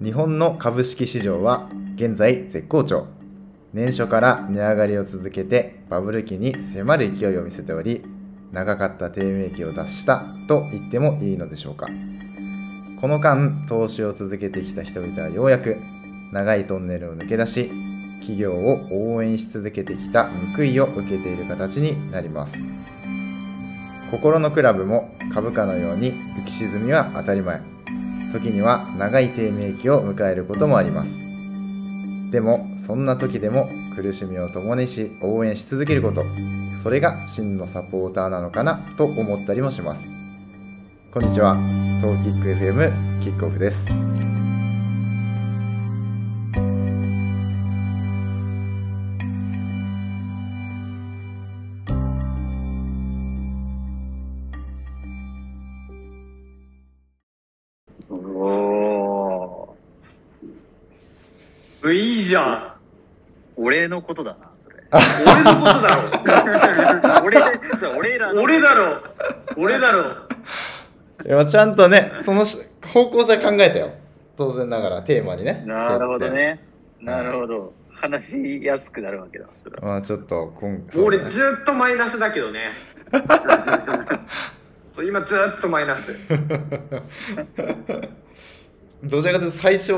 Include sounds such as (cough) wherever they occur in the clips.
日本の株式市場は現在絶好調。年初から値上がりを続けてバブル期に迫る勢いを見せており長かった低迷期を脱したと言ってもいいのでしょうか。この間投資を続けてきた人々はようやく長いトンネルを抜け出し企業を応援し続けてきた報いを受けている形になります。心のクラブも株価のように浮き沈みは当たり前。時には長い低迷期を迎えることもあります。でもそんな時でも苦しみを共にし応援し続けること。それが真のサポーターなのかなと思ったりもします。こんにちは。トーキック FM キックオフです。俺のことだな、それ。俺のことだ (laughs) 俺、そう俺ら。俺だろ。俺だろ。いやちゃんとねそのし方向性考えたよ当然ながらテーマにねなるほどね。なるほど。話しやすくなるわけだ。まあちょっと今そう俺ずっとマイナスだけどね。(laughs) 今ずっとマイナス。(laughs) どちらかというと最初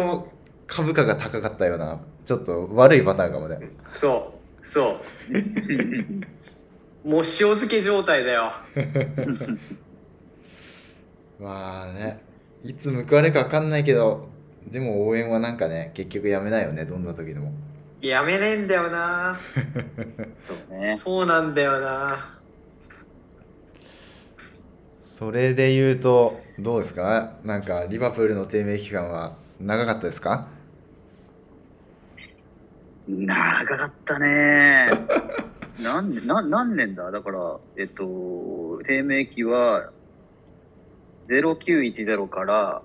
株価が高かったようなちょっと悪いパターンかもねそう。そう。(laughs) もう塩漬け状態だよ。(laughs) まあねいつ報われるか分かんないけどでも応援はなんかね結局やめないよねどんな時でもやめねえんだよな。(laughs) そうね。そうなんだよな。それで言うとどうですか？なんかリバプールの低迷期間は長かったですか？長かったね。(laughs) 何年、な何年だ？だから、えっと、低迷期は、0910から、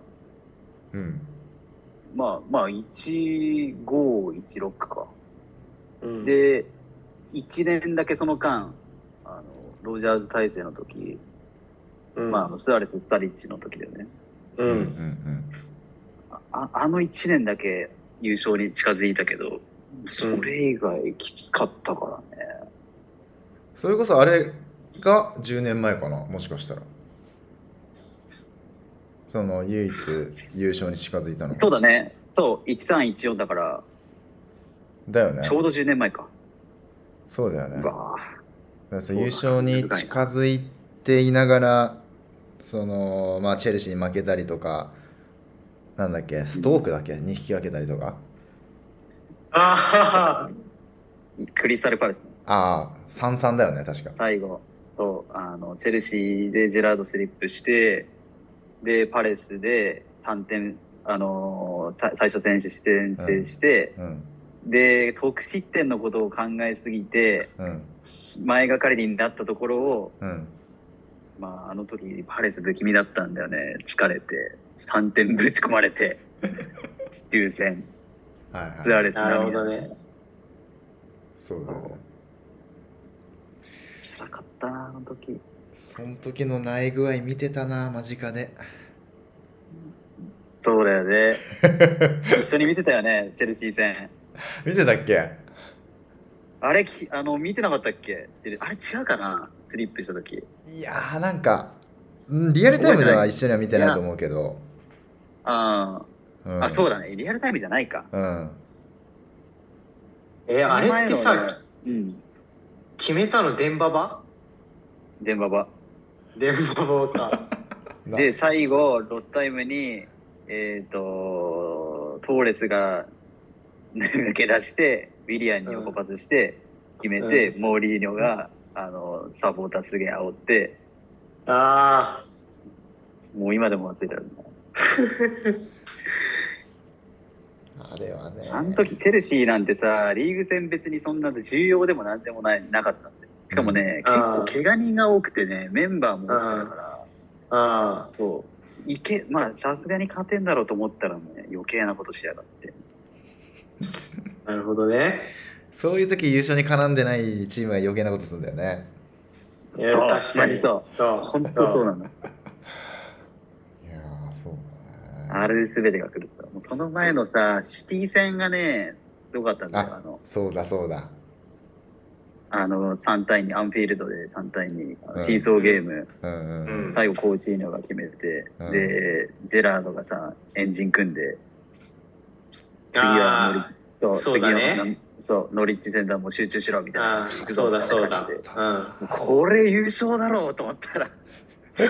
うんまあ、まあ、1516か。うん、で、1年だけその間、あの、ロジャーズ体制の時、うん、まあ、スアレス、スタリッチの時だよね。う。うんんああの1年だけ優勝に近づいたけど、それ以外きつかったからね。それこそあれが10年前かなもしかしたら。その唯一優勝に近づいたのそうだね。そう、1314だから、だよね。ちょうど10年前か。そうだよね。優勝に近づいていながらそのまあチェルシーに負けたりとかなんだっけストークだっけ？に引き分けたりとかクリスタルパレス。ね。ああ33だよね確か。最後、そう、あの、チェルシーでジェラードスリップして、で、パレスで3点、あのーさ最初選手先制して、うん。で、得失点のことを考えすぎて、うん。前がかりになったところを、うん。まあ、あの時パレス不気味だったんだよね。疲れて、3点ぶち込まれて、(laughs) 抽選、はいスアはいあ、なるレス並みほどね。そうだね辛かったな、あの時。その時のない具合見てたな間近でそうだよね。(laughs) 一緒に見てたよね、チェルシー戦。見てたっけ？あれ、きあの、見てなかったっけ？チェルあれ違うかな？スリップした時。いやーなんかうんリアルタイムでは一緒には見てないと思うけど、あうんー、あ、そうだね。リアルタイムじゃないか。うんえ、あれってさ、うん。決めたの電話場？電話場。デンバ・バか。(laughs) で、最後、ロスタイムに、えっ、と、トーレスが抜け出して、ウィリアンに横パスして、決めて、うモーリーニョが、あの、サポーターすげえ煽って、あもう今でも忘れてるね。(laughs) あれはねあの時、チェルシーなんてさ、リーグ戦別にそんな重要でもなんでもない、なかったんで。しかもね、うん結構怪我人が多くてね、メンバーも落ちてたから、あ、あそう。いけ、まあ、さすがに勝てんだろうと思ったらね、余計なことしやがって。あ、(laughs) なるほどね。そういう時優勝に絡んでないチームが余計なことするんだよねいやそう確かに。そう。そう。本当そうなの。いやーそうだねあれで全てが狂った。もうその前のさ、シティ戦がね、すごかったんだよ。あの、そうだそうだ。あの3対2、アンフィールドで3対2、あのうん。シーソーゲーム、うんうん。うん。最後コーチーニョが決めて、うん。で、ジェラードがさ、エンジン組んで、次はノリあそう、そうだね。次はそう、ノリッチ戦だ、もう集中しろみたいな。そうだそうだ。これ優勝だろうと思ったら、(laughs)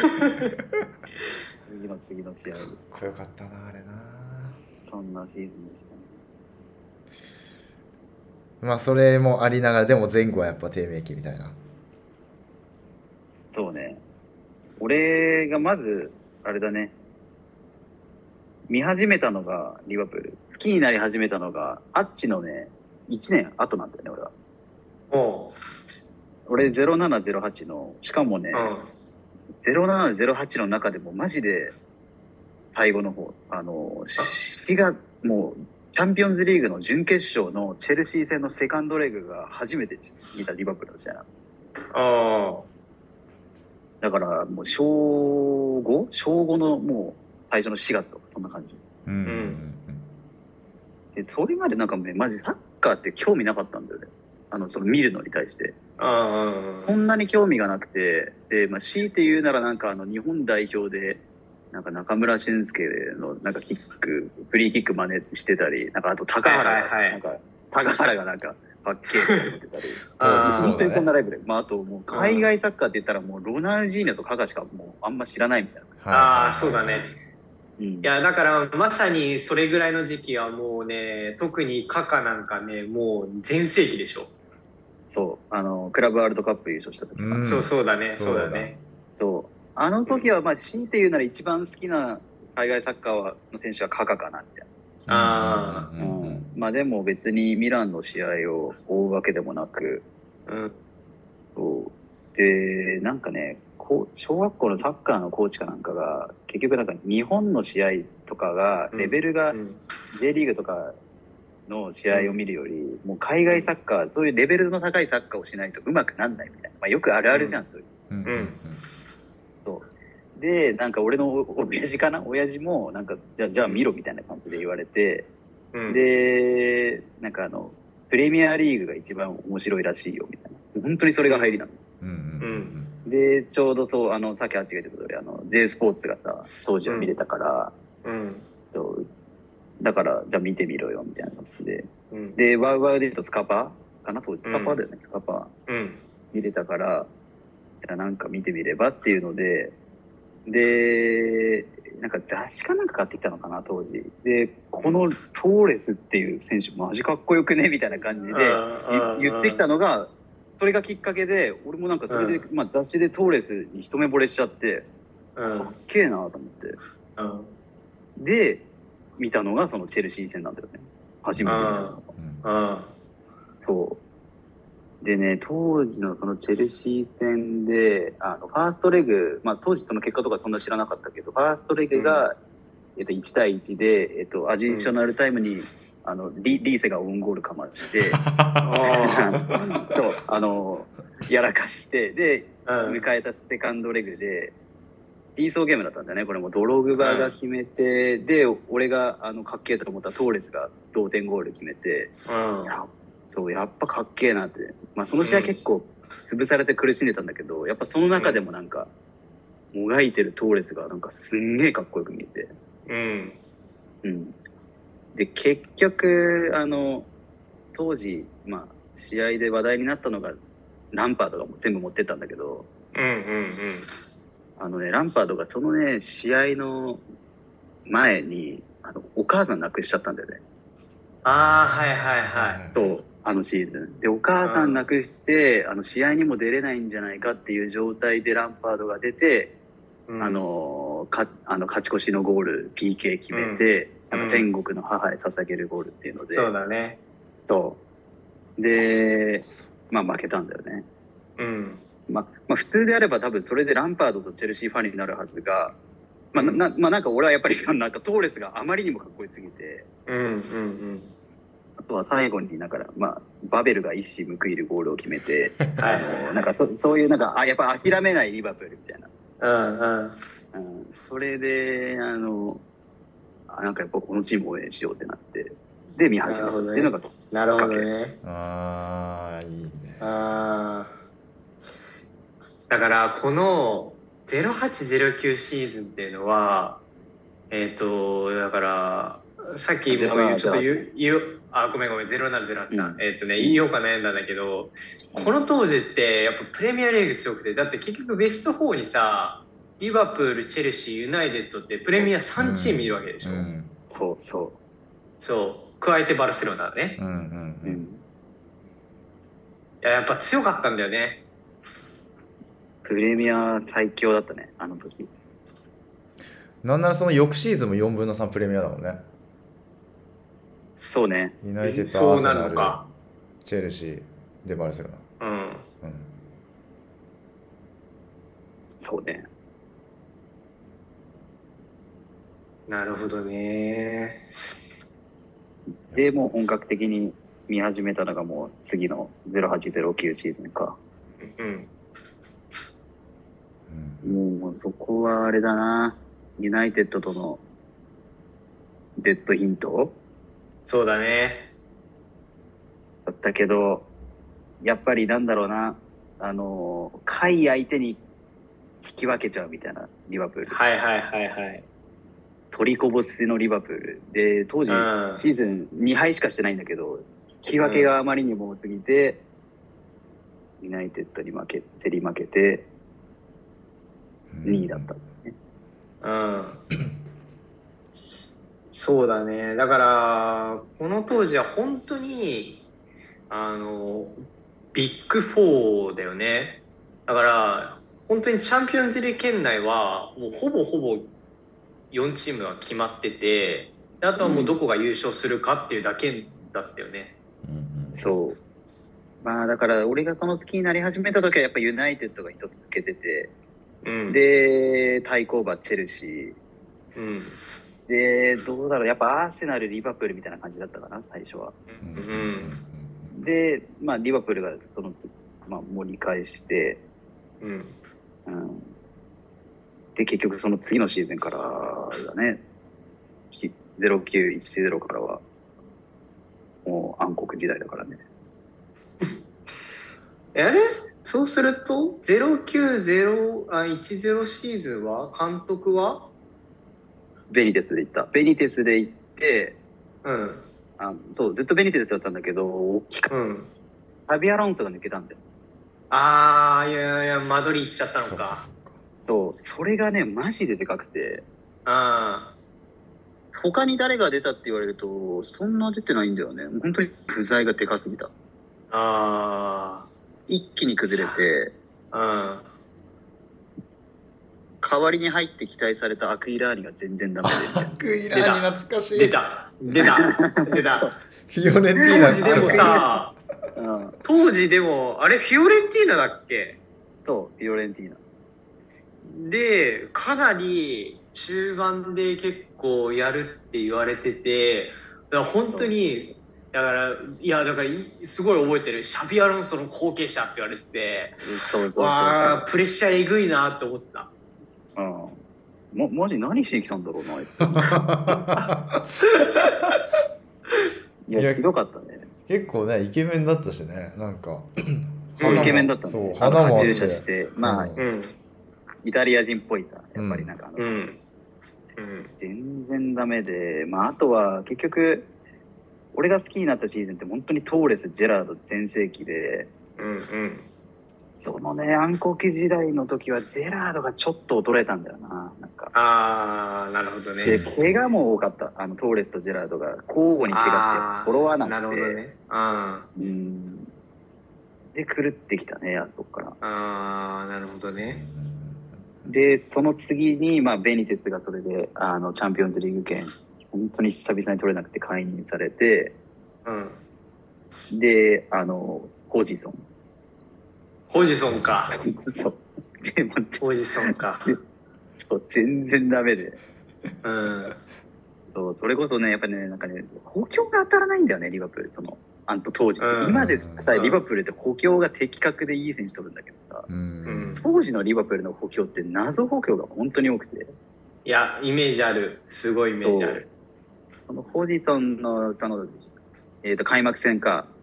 次の次の試合、かっこよかったなあれなそんなシーズンでしたね。まあそれもありながらでも前後はやっぱ低迷期みたいなそうね。俺がまず、あれだね。見始めたのが、リバプール。好きになり始めたのが、あっちのね、1年後なんだよね、俺は。おう俺0708の、しかもね、うん0708の中でもマジで最後の方、あの、4月、もう、チャンピオンズリーグの準決勝のチェルシー戦のセカンドレグが初めて見たリバプールの試合なの。あだからもう小 5? 小5のもう最初の4月とかそんな感じ。うんうんで、それまでなんかね、マジサッカーって興味なかったんだよね。あの、その見るのに対して。あそんなに興味がなくて、で、まあ、強いて言うならなんかあの、日本代表で、なんか中村俊輔のなんかキック、フリーキック真似してたり、なんかあと高原が、はいはいはい。なんか、高原がなんか、パッケージやってたり。(laughs) 本当にそんなライブで。まあ、あともう海外サッカーって言ったらもうロナウジーニョとカカしかもうあんま知らないみたいな。ああそうだね。うん。いやだからまさにそれぐらいの時期はもうね特にカカなんかねもう全盛期でしょ、そう、あの、クラブワールドカップ優勝した時うん。そうそうだね。そうだね。そう。あの時は、まあ、強いて言うなら一番好きな海外サッカーはの選手はカカかなみたいあな。うん。うんうんまあでも別にミランの試合を追うわけでもなく、うん。そう。で、なんかね、こう小学校のサッカーのコーチかなんかが、結局なんか日本の試合とかが、レベルがうん。J リーグとかの試合を見るより、もう海外サッカー、そういうレベルの高いサッカーをしないと上手くなんないみたいな。まあよくあるあるじゃん、そういう。うんうんで、なんか俺のお (laughs) 親父かな？親父も、なんか、じゃあ、じゃあ見ろみたいな感じで言われて、うん。で、なんかあの、プレミアリーグが一番面白いらしいよ、みたいな。本当にそれが入りなの。うんうんで、ちょうどそう、あの、さっきあっちが言った通り、あの、J スポーツがさ、当時は見れたから、うん。そう。だから、じゃあ見てみろよ、みたいな感じで。うん。で、ワウワウで言うとスカパーかな？当時、スカパーだよね、スカパー。うん。見れたから、じゃあなんか見てみればっていうので、で、なんか雑誌かなんか買ってきたのかな、当時。で、このトーレスっていう選手マジかっこよくね？みたいな感じでうん言言ってきたのが、それがきっかけで、俺もなんかそれで、うまあ雑誌でトーレスに一目惚れしちゃって、うんかっけえなと思って。うんで、見たのがそのチェルシー戦なんだよね。初めてそう。でね、当時のそのチェルシー戦で、あの、ファーストレグ、まあ当時その結果とかそんな知らなかったけど、ファーストレグが、えっと、1対1で、えっと、アディショナルタイムに、あの、リリーセがオウンゴールかまして、(laughs) あそう、あの、やらかして、で、ーうん。迎えたセカンドレグで、シーソーゲームだったんだよね。これも。ドログバが決めて、で、俺が、あの、かっけえと思ったトーレスが同点ゴール決めて、そう、やっぱかっけえなって。まあ、その試合結構潰されて苦しんでたんだけど、やっぱその中でもなんか、もがいてるトーレスがなんかすんげえかっこよく見えて。うんうん。で、結局、あの、当時、まあ、試合で話題になったのが、ランパードがもう全部持ってったんだけど、うんうんあのね、ランパードがそのね、試合の前に、あの、お母さん亡くしちゃったんだよね。ああはいはいはいそう、あのシーズン。で、お母さん亡くして、あの、試合にも出れないんじゃないかっていう状態でランパードが出て、うん。あの、か、あの、勝ち越しのゴール、PK 決めて、うん。あの天国の母へ捧げるゴールっていうので、そうだね。そうで、まあ負けたんだよね。うん。まあ、まあ普通であれば多分それでランパードとチェルシーファンになるはずが、まあ、ななまあなんか俺はやっぱりなんかトーレスがあまりにもかっこよすぎて、うんうんあとは最後にだから、まあ、バベルが一矢報いるゴールを決めて、(laughs) あのなんかそそういうなんか、あ、やっぱ諦めないリバプールみたいな。うんうんうん、それで、あの、あなんかやっぱこのチームを応援しようってなって、で見始めたっていうのが、なるほどね。ああいいね。あー。だからこの0809シーズンっていうのはえっ、とだからさっき僕07ちょっと言うあごめんごめん0708だ、うん。えっ、とね言おうか悩んだんだけどこの当時ってやっぱプレミアリーグ強くてだって結局ベスト4にさリバプールチェルシーユナイテッドってプレミア3チームいるわけでしょ、うん。そうそそう。加えてバルセロナね。うんうんう。ん。いややっぱ強かったんだよね。プレミア最強だったね、あの時。なんならその翌シーズンも4分の3プレミアだもんねそうね。ユナイテッドそうなアーセナルチェルシーでバルセロナ。うん。うん。そうね。なるほどね。で、もう本格的に見始めたのがもう次の0809シーズンか。うん。うん。もうそこはあれだな。ユナイテッドとのデッドヒント？そうだねだったけど、やっぱりなんだろうな。あの、下位相手に引き分けちゃうみたいな、リバプール。はいはいはいはい取りこぼしのリバプール。で、当時、うんシーズン2敗しかしてないんだけど、引き分けがあまりにも多すぎて、ユナイテッドに負け、競り負けて、うん2位だった。うんそうだね。だからこの当時は本当にあのビッグ4だよね。だから本当にチャンピオンズリーグ圏内はもうほぼほぼ4チームが決まっててであとはもうどこが優勝するかっていうだけだったよね、うんうん。そう。まあだから俺がその好きになり始めた時はやっぱユナイテッドが一つ抜けてて、うん、で、対抗馬チェルシうん。ー、で、どうだろう、やっぱアーセナル、リバプールみたいな感じだったかな、最初は。ううん。んで、まあリバプールがその、まあ盛り返して、うん。うん。で、結局その次のシーズンからだね、ひ0910からは、もう暗黒時代だからね。(laughs) え？あれそうすると090あ10シーズンは？監督は？ベニテスで行った。ベニテスで行って、うん。あそう、ずっとベニテスだったんだけど、大きかうん。ファビアロンソが抜けたんだよ。ああいやいやマドリー行っちゃったのか。かそっか。そう、それがね、マジででかくて、あ他に誰が出たって言われると、そんな出てないんだよね。本当に不在がでかすぎた。ー。あ一気に崩れて、ー代わりに入って期待されたアクイラーニが全然ダメで。アクイラーに懐かしい。うん出た。出た。(laughs) 出た。フィオレンティーナ当時でもさ (laughs) うん、当時でもあれフィオレンティーナだっけ？そう、フィオレンティーナ。でかなり中盤で結構やるって言われててだから本当にだからいやだからいすごい覚えてる。シャビアロンソの後継者って言われててそうそうそうわあプレッシャーえぐいなって思ってたうん。ま、マジ何しに来たんだろうな、あい (laughs) やや、ひどかったね。結構ねイケメンだったしねなんか。うんイケメンだったそうね。花もあって。駐車して、まあ、うん。うんイタリア人っぽいさ、やっぱりなんかあの、うん。うん。全然ダメで、まあ、あとは結局、俺が好きになったシーズンって本当にトーレス、ジェラード全盛期で、うんうんそのね、暗黒時代の時はジェラードがちょっと衰えたんだよな、なんか。ああなるほどねで、怪我も多かった。あの、トーレスとジェラードが交互に怪我して、フォロワーなんて。なるほどねあうん。で、狂ってきたね、あそこから。ーあーなるほどねで、その次に、まあ、ベニテスがそれで、あの、チャンピオンズリーグ権、本当に久々に取れなくて解任されて、うんで、あの、ホージソン。ホジソンかそう。でも、ホジソンかそう、全然ダメで。うんそう、それこそね、やっぱね、なんかね、補強が当たらないんだよね、リバプール。その、あんと当時。うん今でさ、うんリバプールって補強が的確でいい選手取るんだけどさ、ううんん当時のリバプールの補強って謎補強が本当に多くて。いやイメージあるすごいイメージあるそのホジソンのその、えー、と開幕戦か、うん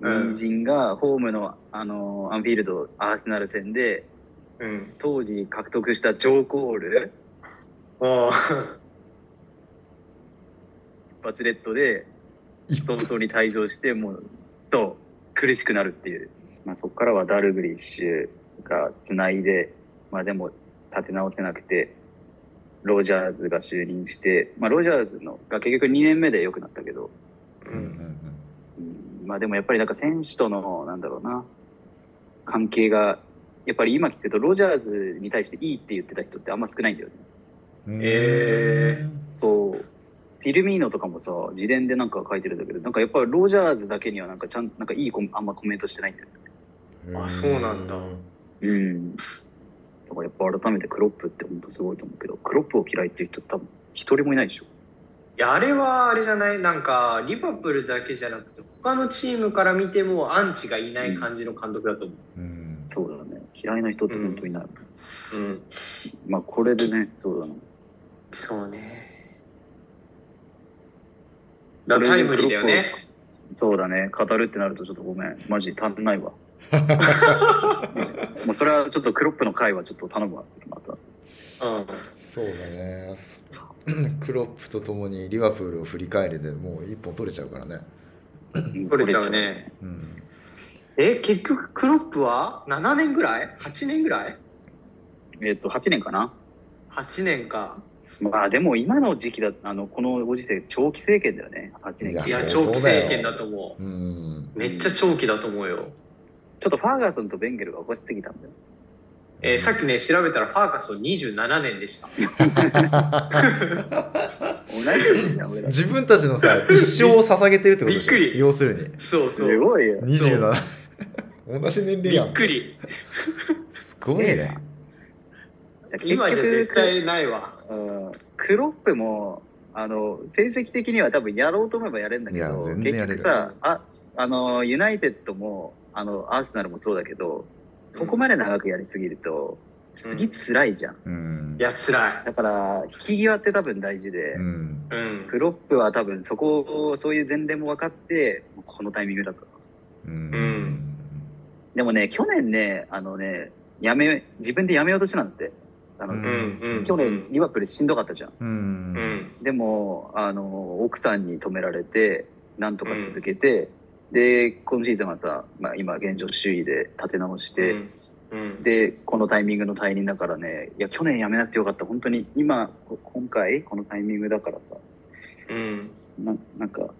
人参がホームの、あのアンフィールドアーセナル戦でうん。当時獲得したジョーコールおーバチレットで一早々に退場してもうと苦しくなるっていう、まあ、そこからはダルグリッシュがつないで、まあ、でも立て直せなくてロジャーズが就任して、まあ、ロジャーズのが結局2年目で良くなったけど、まあでもやっぱりなんか選手とのなんだろうな関係がやっぱり今聞くとロジャーズに対していいって言ってた人ってあんま少ないんだよね。うんえそう。フィルミーノとかもさ、自伝でなんか書いてるんだけど、なんかやっぱりロジャーズだけにはなんかちゃん、なんかいいコメあんまコメントしてないんだよね。あそうなんだうん。だからやっぱ改めてクロップって本当すごいと思うけど、クロップを嫌いっていう人多分一人もいないでしょ。いや、あれはあれじゃない？なんか、リバプールだけじゃなくて、他のチームから見てもアンチがいない感じの監督だと思うんそうだね。嫌いな人って本当にいない。う。うん。まあこれでね、そうだな。そうね。だタイムリーだよね。そうだね。語るってなるとちょっとごめん。マジ足んないわ。(laughs) もうそれはちょっとクロップの回はちょっと頼むわ。また。うん。そうだねクロップとともにリバプールを振り返りでもう一本取れちゃうからね取れちゃうね。うんえ、結局クロップは7年ぐらい ?8 年ぐらい？えっ、と、8年かな。?8 年か。まあでも今の時期だあのこのご時世長期政権だよね8年いやいや、相長期政権だと思うんう。めっちゃ長期だと思うよ。ちょっとファーガーソンとベンゲルが起こしすぎたんだよえーさっきね、調べたらファーカスは27年でした。自分たちのさ一生を捧げてるってことでしょ？びっくり。要するに。そうそう。ごいよ。27同じ年齢びやん。っくり。すごいね。今じゃ絶対ないわ。うん。クロップもあの成績的には多分やろうと思えばやれるんだけいやど全然やれる。結局さああのユナイテッドもあのアーセナルもそうだけどそこまで長くやりすぎるとうん次辛いじゃん、うん。いや、辛い。だから引き際って多分大事で、うん。うん。クロップは多分そこをそういう前例も分かってこのタイミングだったうん。うん。でもね去年ねあのねやめ自分でやめようとしたんだって。あの、ううん。うん。去年リバプールしんどかったじゃん。うん。うん。でもあの奥さんに止められてなんとか続けて、で今シーズンはさ、まあ、今現状首位で立て直して、うんうん。でこのタイミングの退任だからねいや去年やめなくてよかった本当に今こ今回このタイミングだからさうん。ななんか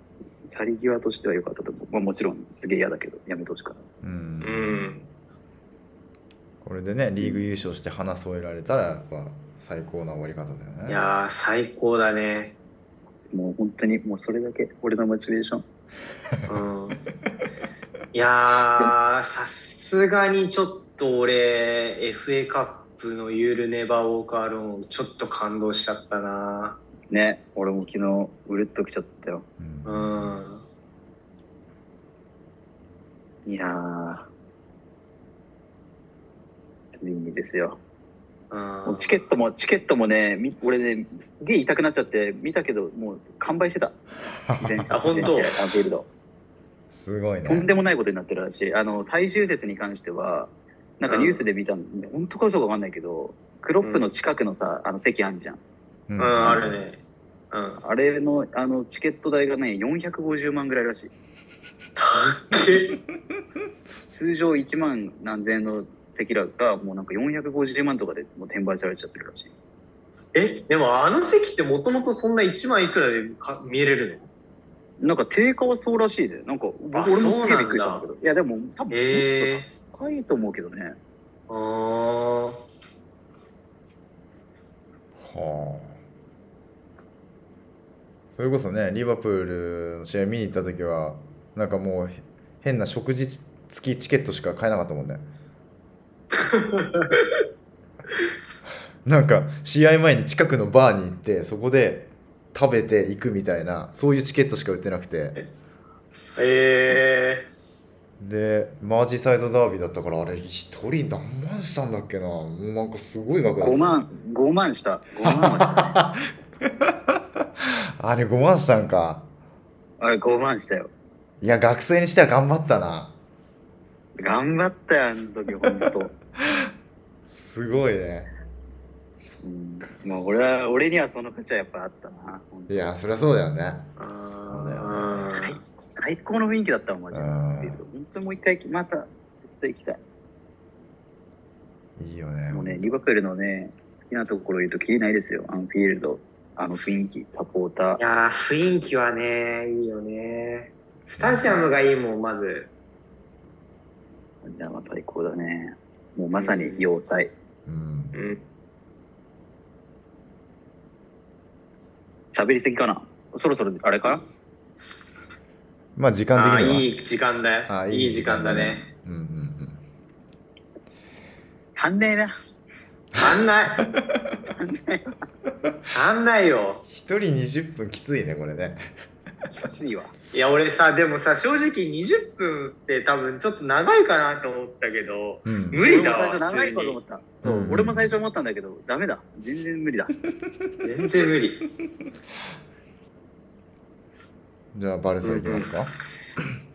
去り際としては良かったと思う、まあ、もちろんすげえ嫌だけどやめてほしかったうんうん。これでねリーグ優勝して花添えられたらやっぱ最高な終わり方だよねいやー、最高だね。もう本当にもうそれだけ俺のモチベーションうん。いやー、さすがにちょっと俺、FA カップのユールネバーウォーカーローン、ちょっと感動しちゃったな。ね俺も昨日うるっときちゃったよううんん。いやーついにですよもうチケットもチケットもねみ俺ねすげえ痛くなっちゃって見たけどもう完売してた。(laughs) あ本当？ンフィールドすごいね。とんでもないことになってるらしい。あの最終節に関してはなんかニュースで見たの、本当か嘘か分かんないけどクロップの近くのさ、あの席あんじゃん。ううん、あるね。うん。あれのあのチケット代がね450万ぐらいらしい。え通常1万何千円の席らがもうなんか450万とかでもう転売されちゃってるらしい。え、でもあの席ってもともとそんな1万いくらでか見れるの？なんか定価はそうらしいで。なんか僕あ俺もすげえびっくりしたんだけど。いやでも多分へもっと高いと思うけどね。あー。はあ。それこそねリバプールの試合見に行った時はなんかもうへ変な食事付きチケットしか買えなかったもんねなんか試合前に近くのバーに行ってそこで食べていくみたいなそういうチケットしか売ってなくて。えでマージーサイドダービーだったからあれ一人何万したんだっけな。もうなんかすごい額だった。5万5万した。5万はしたね。(laughs) あれ5万したんか。あれ5万したよ。いや学生にしては頑張ったな。頑張ったよ、あの時、ほんと。すごいねうん、もう俺は、俺にはその価値はやっぱあったな。いやそりゃそうだよねあそうだよ最最高の雰囲気だったもん、マジで。うん本当もう一回、また、絶対行きたい。いいよねもうね、リバプールのね、好きなところ言うときりないですよ。あのフィールド、あの雰囲気、サポーターい。やー雰囲気はねいいよねスタジアムがいいもんまずじゃあ、まあ最高だね。もうまさに要塞。うん。うん。喋りすぎかな？そろそろ、あれか？まあ時間的には。いい時間だあよいい時間だね。うんうんうん。足んねえな。足んない。(laughs) 足んない。よ。一人20分きついねこれねきついわ。いや俺さでもさ正直20分って多分ちょっと長いかなと思ったけどうん無理だわ俺も最初長いかと思った。そう、うん俺も最初思ったんだけど、ダメだ。全然無理だ。全然無理 (laughs) じゃあバルサいきますか、(laughs)